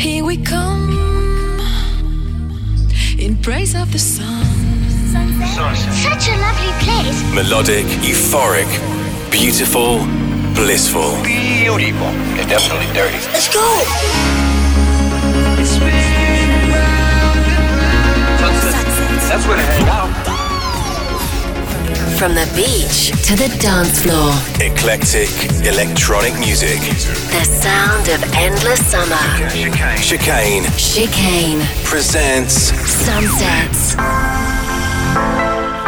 Here we come in praise of the sun. Such a lovely place. Melodic, euphoric, beautiful, blissful. Beautiful. It's definitely dirty. Let's go. That's where to hang out. From the beach to the dance floor, Eclectic, electronic music. the sound of endless summer. Chicane. Chicane Chicane presents Sunsets.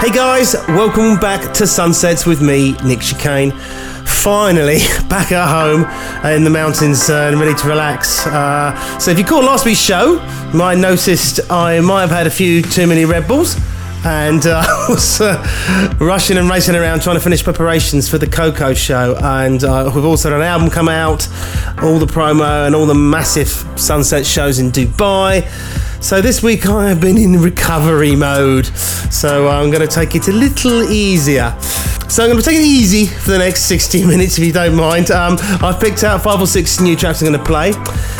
Hey guys, welcome back to Sunsets with me, Nick Chicane. Finally, back at home in the mountains uh, and ready to relax. Uh, so, if you caught last week's show, you might have noticed I might have had a few too many Red Bulls and uh, I was uh, rushing and racing around trying to finish preparations for the Koko show. And uh, we've also had an album come out, all the promo, and all the massive Sunset shows in Dubai. So this week I have been in recovery mode. So I'm going to take it a little easier. So I'm going to take it easy for the next 60 minutes, if you don't mind. Um, I've picked out five or six new tracks I'm going to play,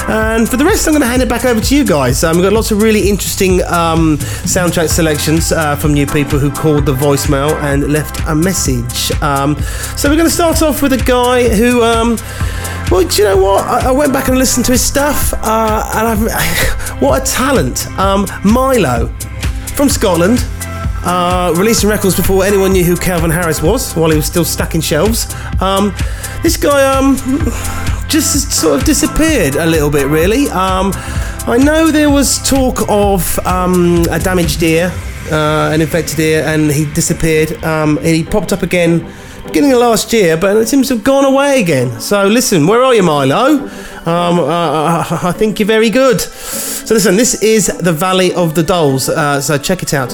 and for the rest, I'm going to hand it back over to you guys. Um, we've got lots of really interesting um, soundtrack selections uh, from new people who called the voicemail and left a message. Um, so we're going to start off with a guy who. Um, well, do you know what? I, I went back and listened to his stuff, uh, and I've, what a talent! Um, Mylo from Scotland, uh, releasing records before anyone knew who Calvin Harris was, while he was still stuck in shelves. Um, this guy um, just sort of disappeared a little bit, really. Um, I know there was talk of um, a damaged ear, uh, an infected ear, and he disappeared. Um, he popped up again beginning of last year, but it seems to have gone away again. So listen, where are you, Mylo? Um, uh, I think you're very good. So listen, this is the Valley of the Dolls. Uh, so check it out.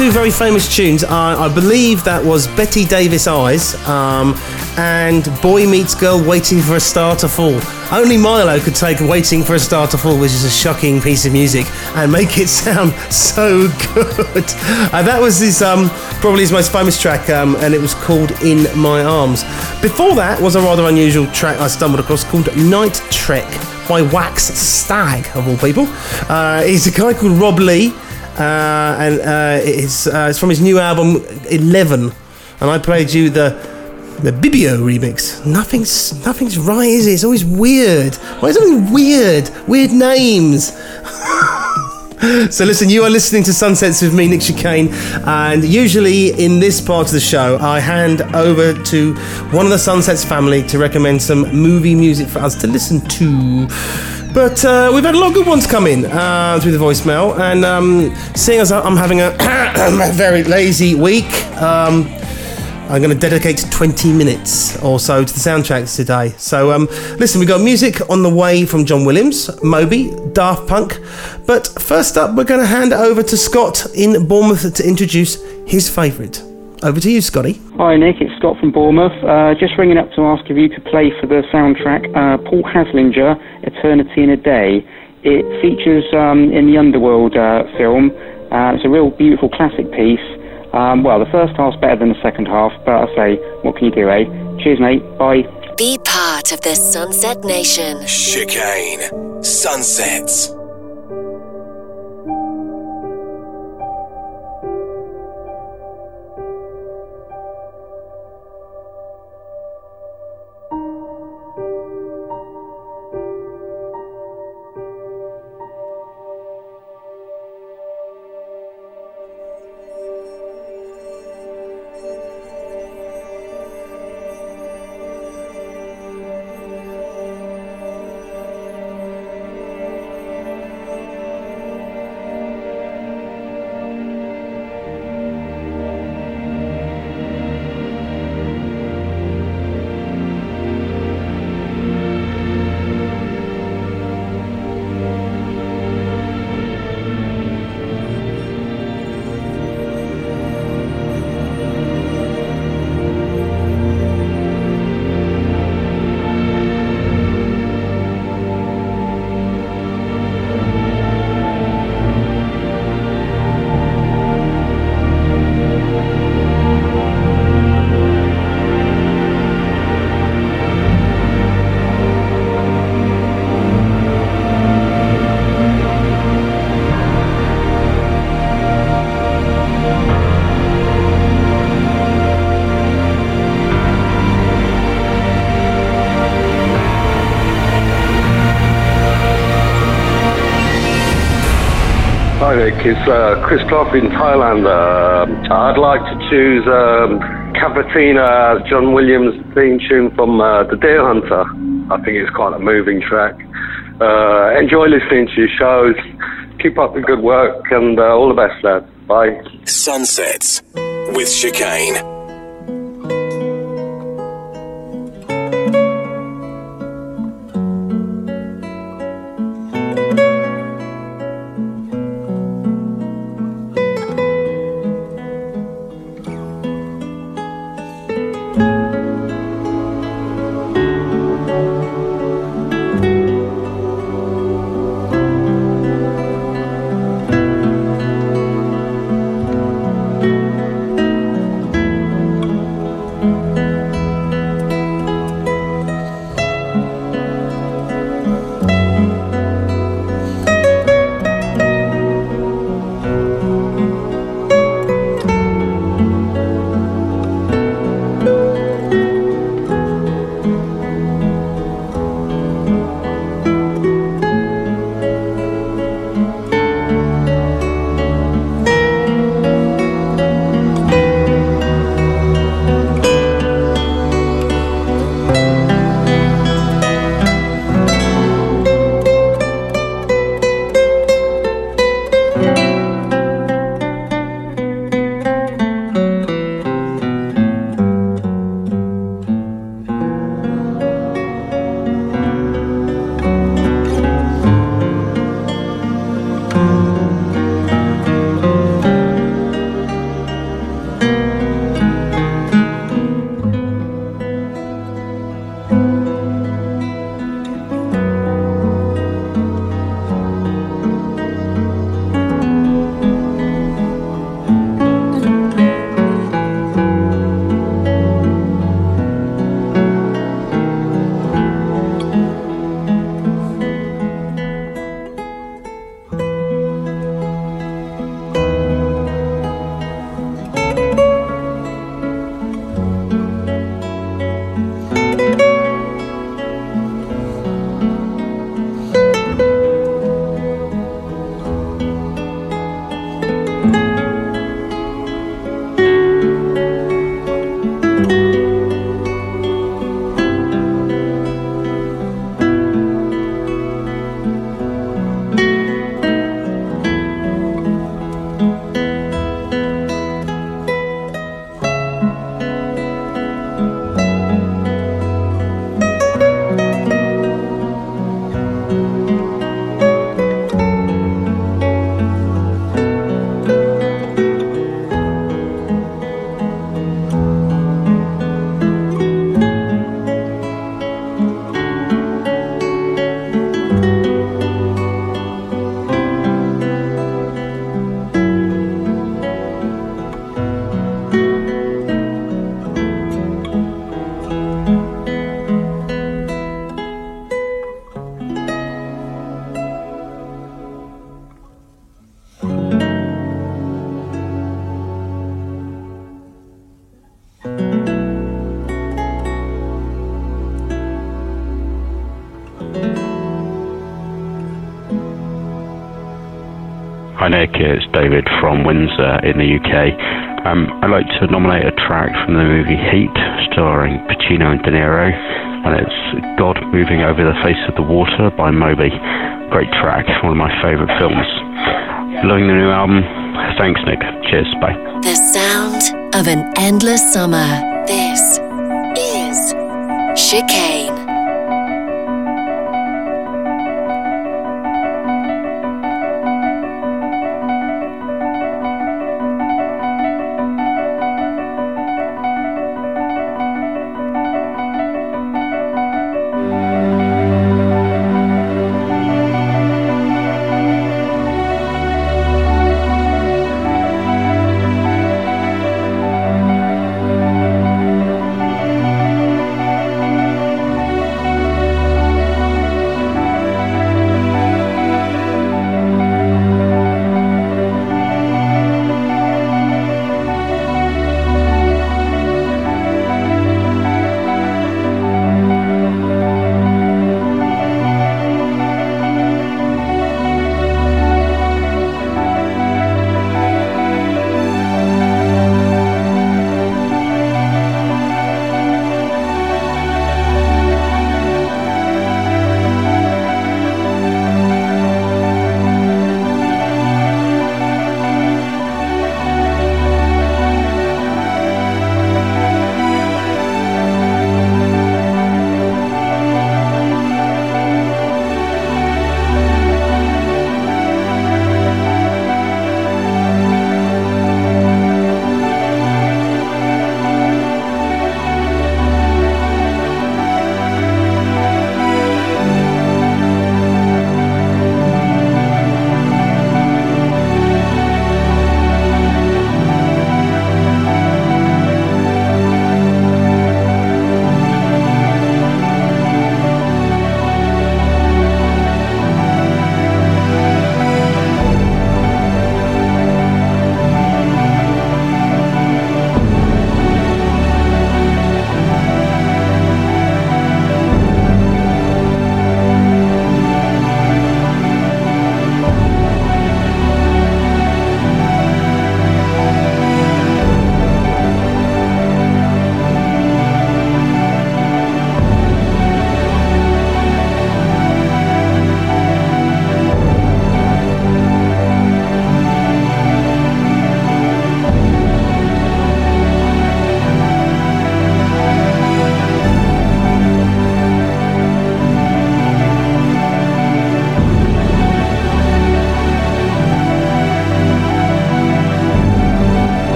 Two very famous tunes. I, I believe that was Bette Davis Eyes um, and Boy Meets Girl Waiting for a Star to Fall. Only Mylo could take Waiting for a Star to Fall, which is a shocking piece of music, and make it sound so good. Uh, that was his um, probably his most famous track, um, and it was called In My Arms. Before that was a rather unusual track I stumbled across called Night Trek by Wax Stag, of all people. Uh, he's a guy called Rob Lee. Uh, and uh, it's, uh, it's from his new album Eleven, and I played you the the Bibio remix. Nothing's nothing's right, is it? It's always weird. Why is it weird? Weird names. So listen, you are listening to Sunsets with me, Nick Chicane, and usually in this part of the show, I hand over to one of the Sunsets family to recommend some movie music for us to listen to. But uh, we've had a lot of good ones come in uh, through the voicemail, and um, seeing as I'm having a very lazy week, um, I'm going to dedicate 20 minutes or so to the soundtracks today. So, um, listen, we've got music on the way from John Williams, Moby, Daft Punk. But first up, we're going to hand over to Scott in Bournemouth to introduce his favourite. Over to you, Scotty. Hi Nick, it's Scott from Bournemouth. Uh, just ringing up to ask if you could play for the soundtrack uh, Paul Haslinger, Eternity in a Day. It features um, in the Underworld uh, film. Uh, it's a real beautiful classic piece. Um, well, the first half's better than the second half, but I say, what can you do, eh? Cheers, mate. Bye. Be part of the Sunset Nation. Chicane. Sunsets. It's uh, Chris Clough in Thailand. Uh, I'd like to choose um, Cavatina, John Williams theme tune from uh, The Deer Hunter. I think it's quite a moving track. Uh, enjoy listening to your shows. Keep up the good work and uh, all the best, lad. Bye. Sunsets with Chicane. Windsor in the UK. Um, I'd like to nominate a track from the movie Heat, starring Pacino and De Niro, and it's God Moving Over the Face of the Water by Moby. Great track, one of my favourite films. Loving the new album. Thanks, Nick. Cheers. Bye. The sound of an endless summer. This is Chicane.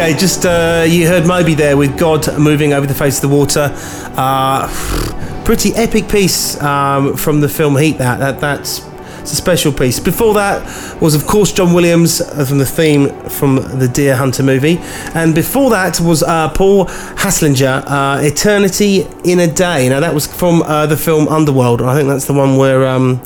Okay, just uh, you heard Moby there with God moving over the face of the water. Uh, pretty epic piece um, from the film Heat. That that that's it's a special piece. Before that was, of course, John Williams uh, from the theme from the Deer Hunter movie, and before that was uh, Paul Haslinger, uh, "Eternity in a Day." Now that was from uh, the film Underworld. I think that's the one where um,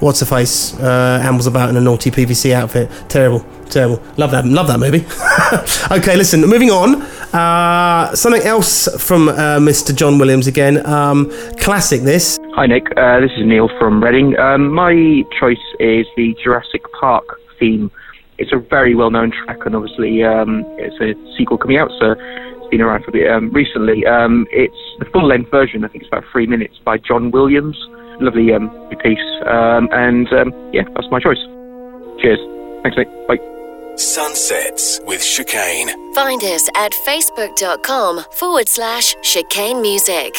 what's her face uh, ambles about in a naughty PVC outfit. Terrible, terrible. Love that, love that movie. okay, listen. Moving on. Uh, something else from uh, Mr. John Williams again. Um, classic. This. Hi Nick, uh, this is Neil from Reading. Um, my choice is the Jurassic Park theme. It's a very well-known track, and obviously um, it's a sequel coming out, so it's been around for a bit um, recently. Um, it's the full-length version. I think it's about three minutes by John Williams. Lovely um, piece, um, and yeah, that's my choice. Cheers. Thanks, Nick. Bye. Sunsets with Chicane. Find us at facebook.com forward slash chicane music.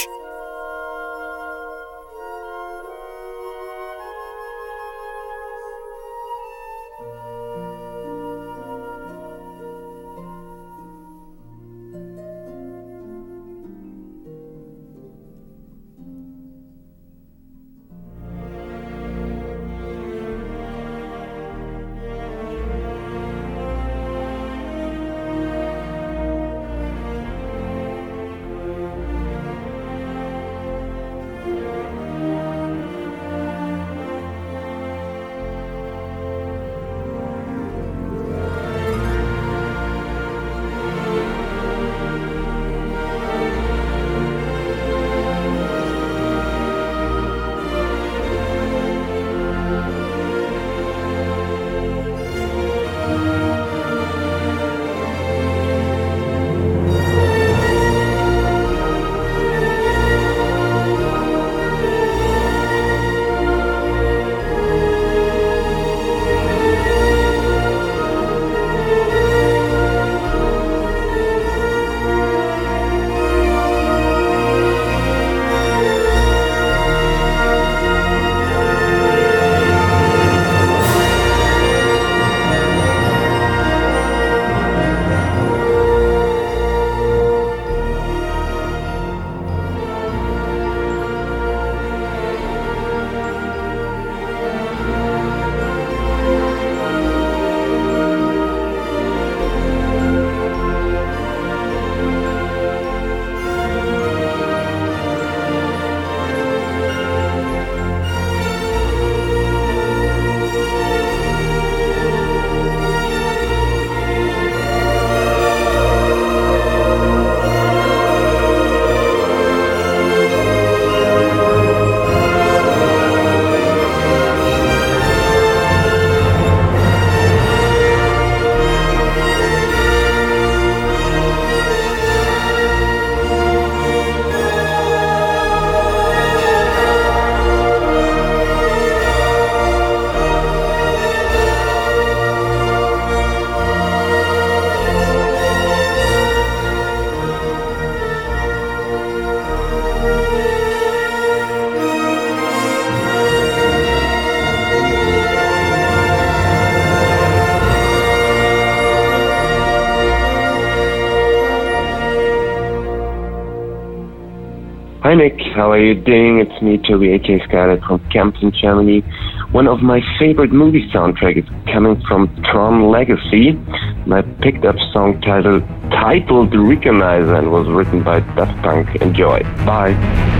You doing? It's me, Toby AK Scarlett from Kempten, Germany. One of my favorite movie soundtracks is coming from Tron Legacy. My picked up song titled titled Recognizer and was written by Daft Punk. Enjoy. Bye.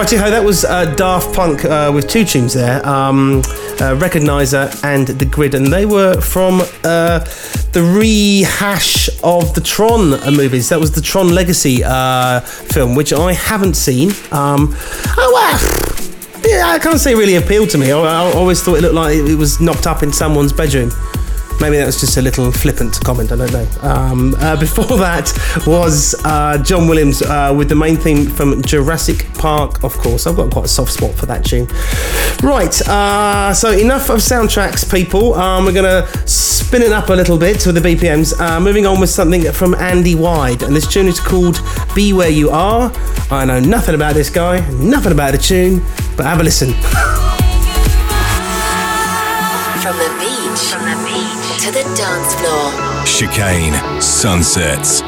Okay, righty ho, that was uh, Daft Punk uh, with two tunes there um, uh, Recognizer and The Grid, and they were from uh, the rehash of the Tron uh, movies. That was the Tron Legacy uh, film, which I haven't seen. Um, oh, well, yeah, I can't say it really appealed to me. I, I always thought it looked like it was knocked up in someone's bedroom. Maybe that was just a little flippant comment, I don't know. Um, uh, before that was uh, John Williams uh, with the main theme from Jurassic Park, of course. I've got quite a soft spot for that tune. Right, uh, so enough of soundtracks, people. Um, we're going to spin it up a little bit with the BPMs. Uh, moving on with something from Andi Wide, and this tune is called Be Where You Are. I know nothing about this guy, nothing about the tune, but have a listen. From the beach, from the beach to the dance floor. Chicane Sunsets.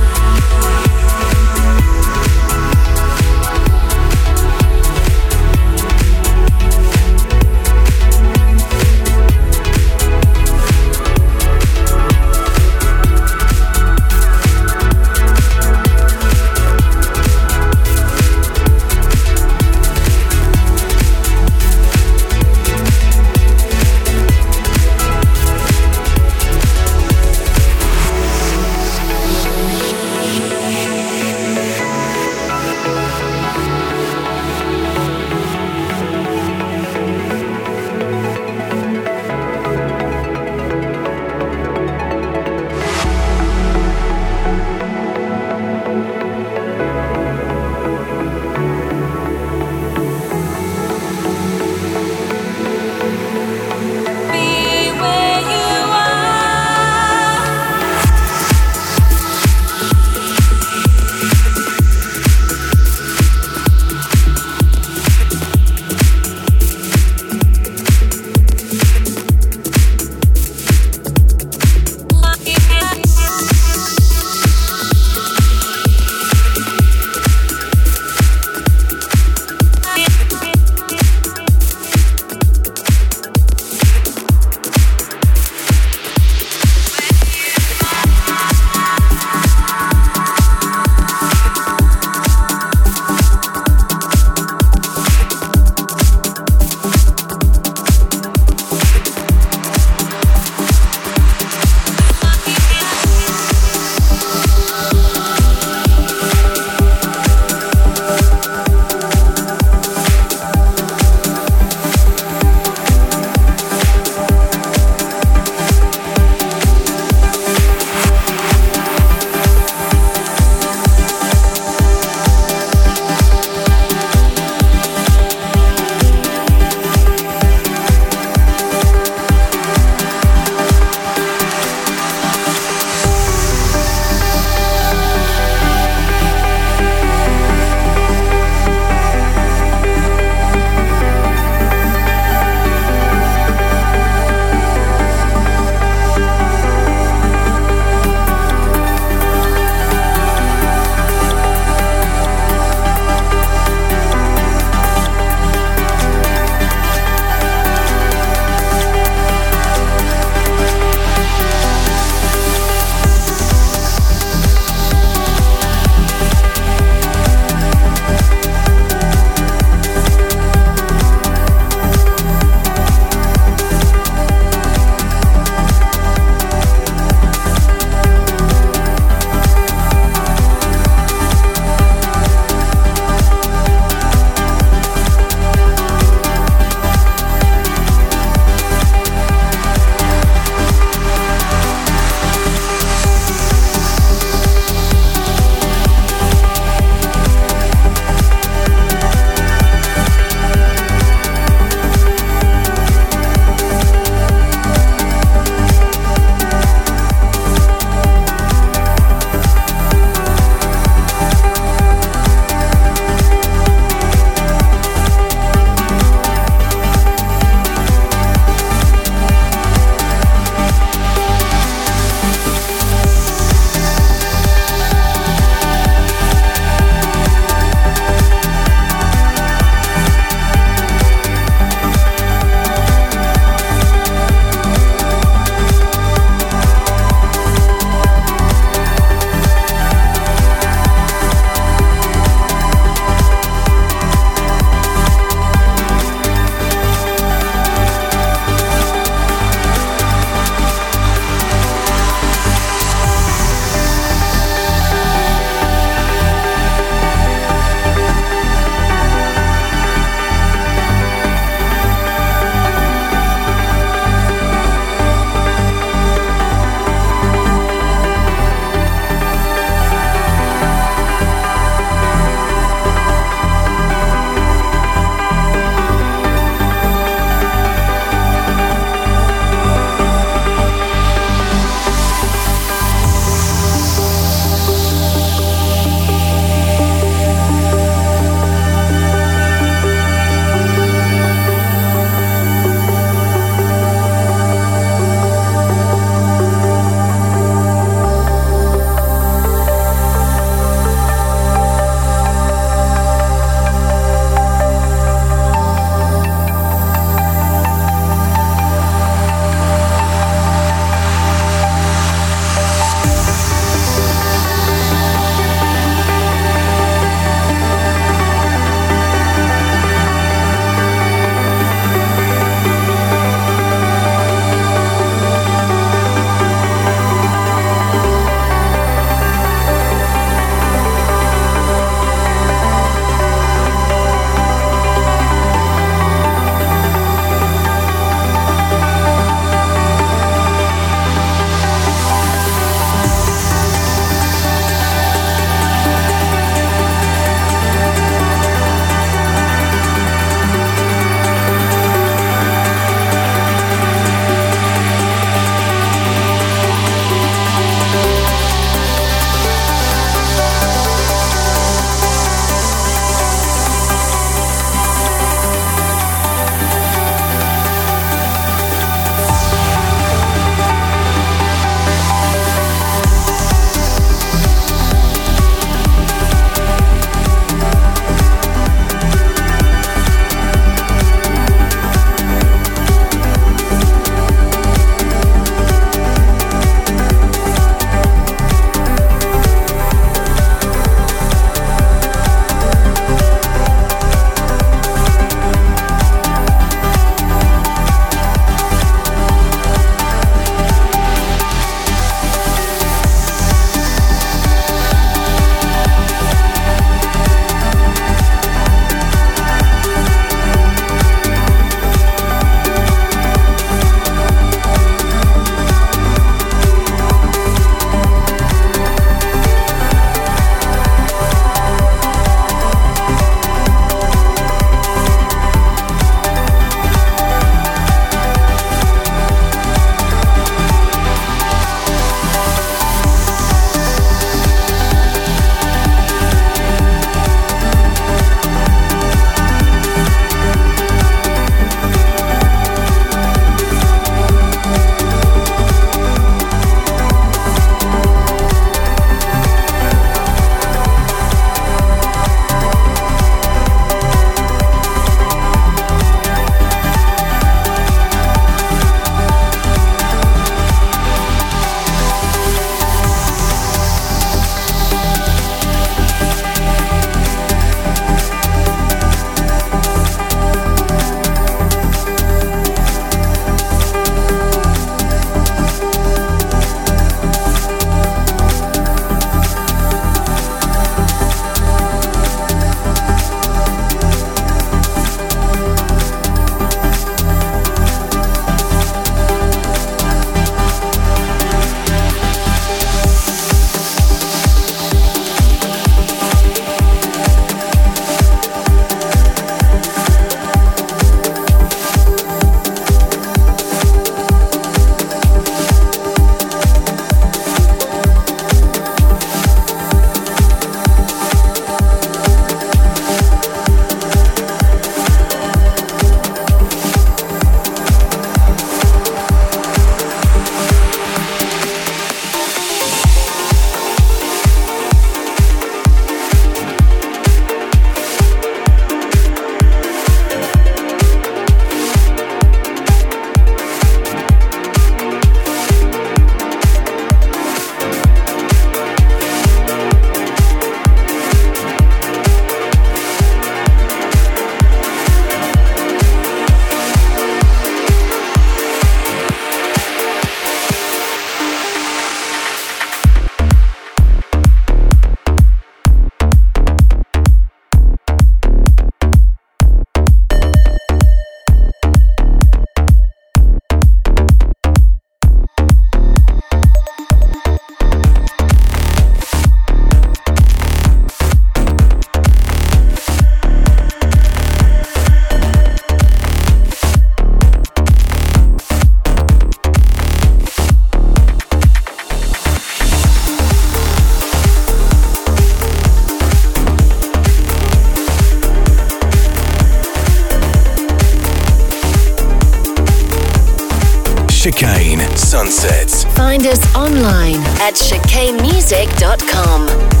Find us online at chicanemusic.com.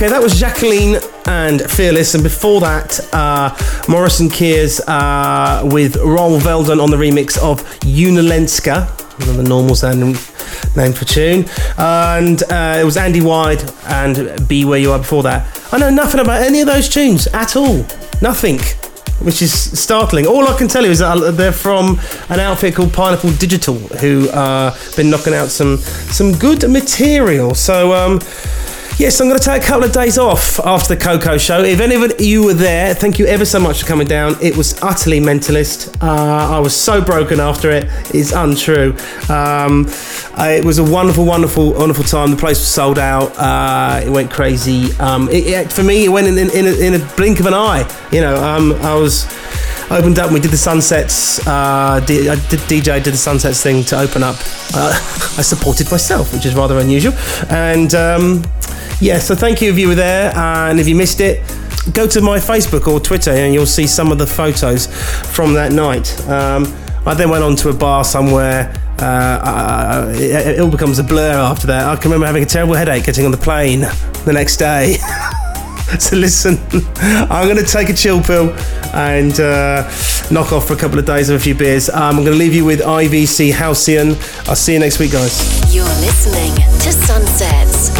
Okay, that was Jacqueline and Fearless, and before that, uh, Morrison Kiers uh, with Roald Veldon on the remix of Yunalesca, another normal sounding name for tune, and uh, it was Andi Wide and Be Where You Are before that. I know nothing about any of those tunes at all, nothing. Which is startling. All I can tell you is that they're from an outfit called Pineapple Digital, who uh, been knocking out some some good material. So um, Yes, I'm going to take a couple of days off after the Koko show. If any of you were there, thank you ever so much for coming down. It was utterly mentalist. Uh, I was so broken after it. It's untrue. Um, uh, it was a wonderful, wonderful, wonderful time. The place was sold out. Uh, it went crazy. Um, it, it, for me, it went in, in, in, a, in, a, blink of an eye. You know, um, I was opened up. We did the sunsets. Uh, did, I did DJ did the sunsets thing to open up. Uh, I supported myself, which is rather unusual. And um, yeah, so thank you if you were there, and if you missed it, go to my Facebook or Twitter, and you'll see some of the photos from that night. Um, I then went on to a bar somewhere. Uh, uh, it, it all becomes a blur after that. I can remember having a terrible headache getting on the plane the next day. So listen, I'm going to take a chill pill and uh, knock off for a couple of days and a few beers. Um, I'm going to leave you with IVC Halcyon. I'll see you next week, guys. You're listening to Sunsets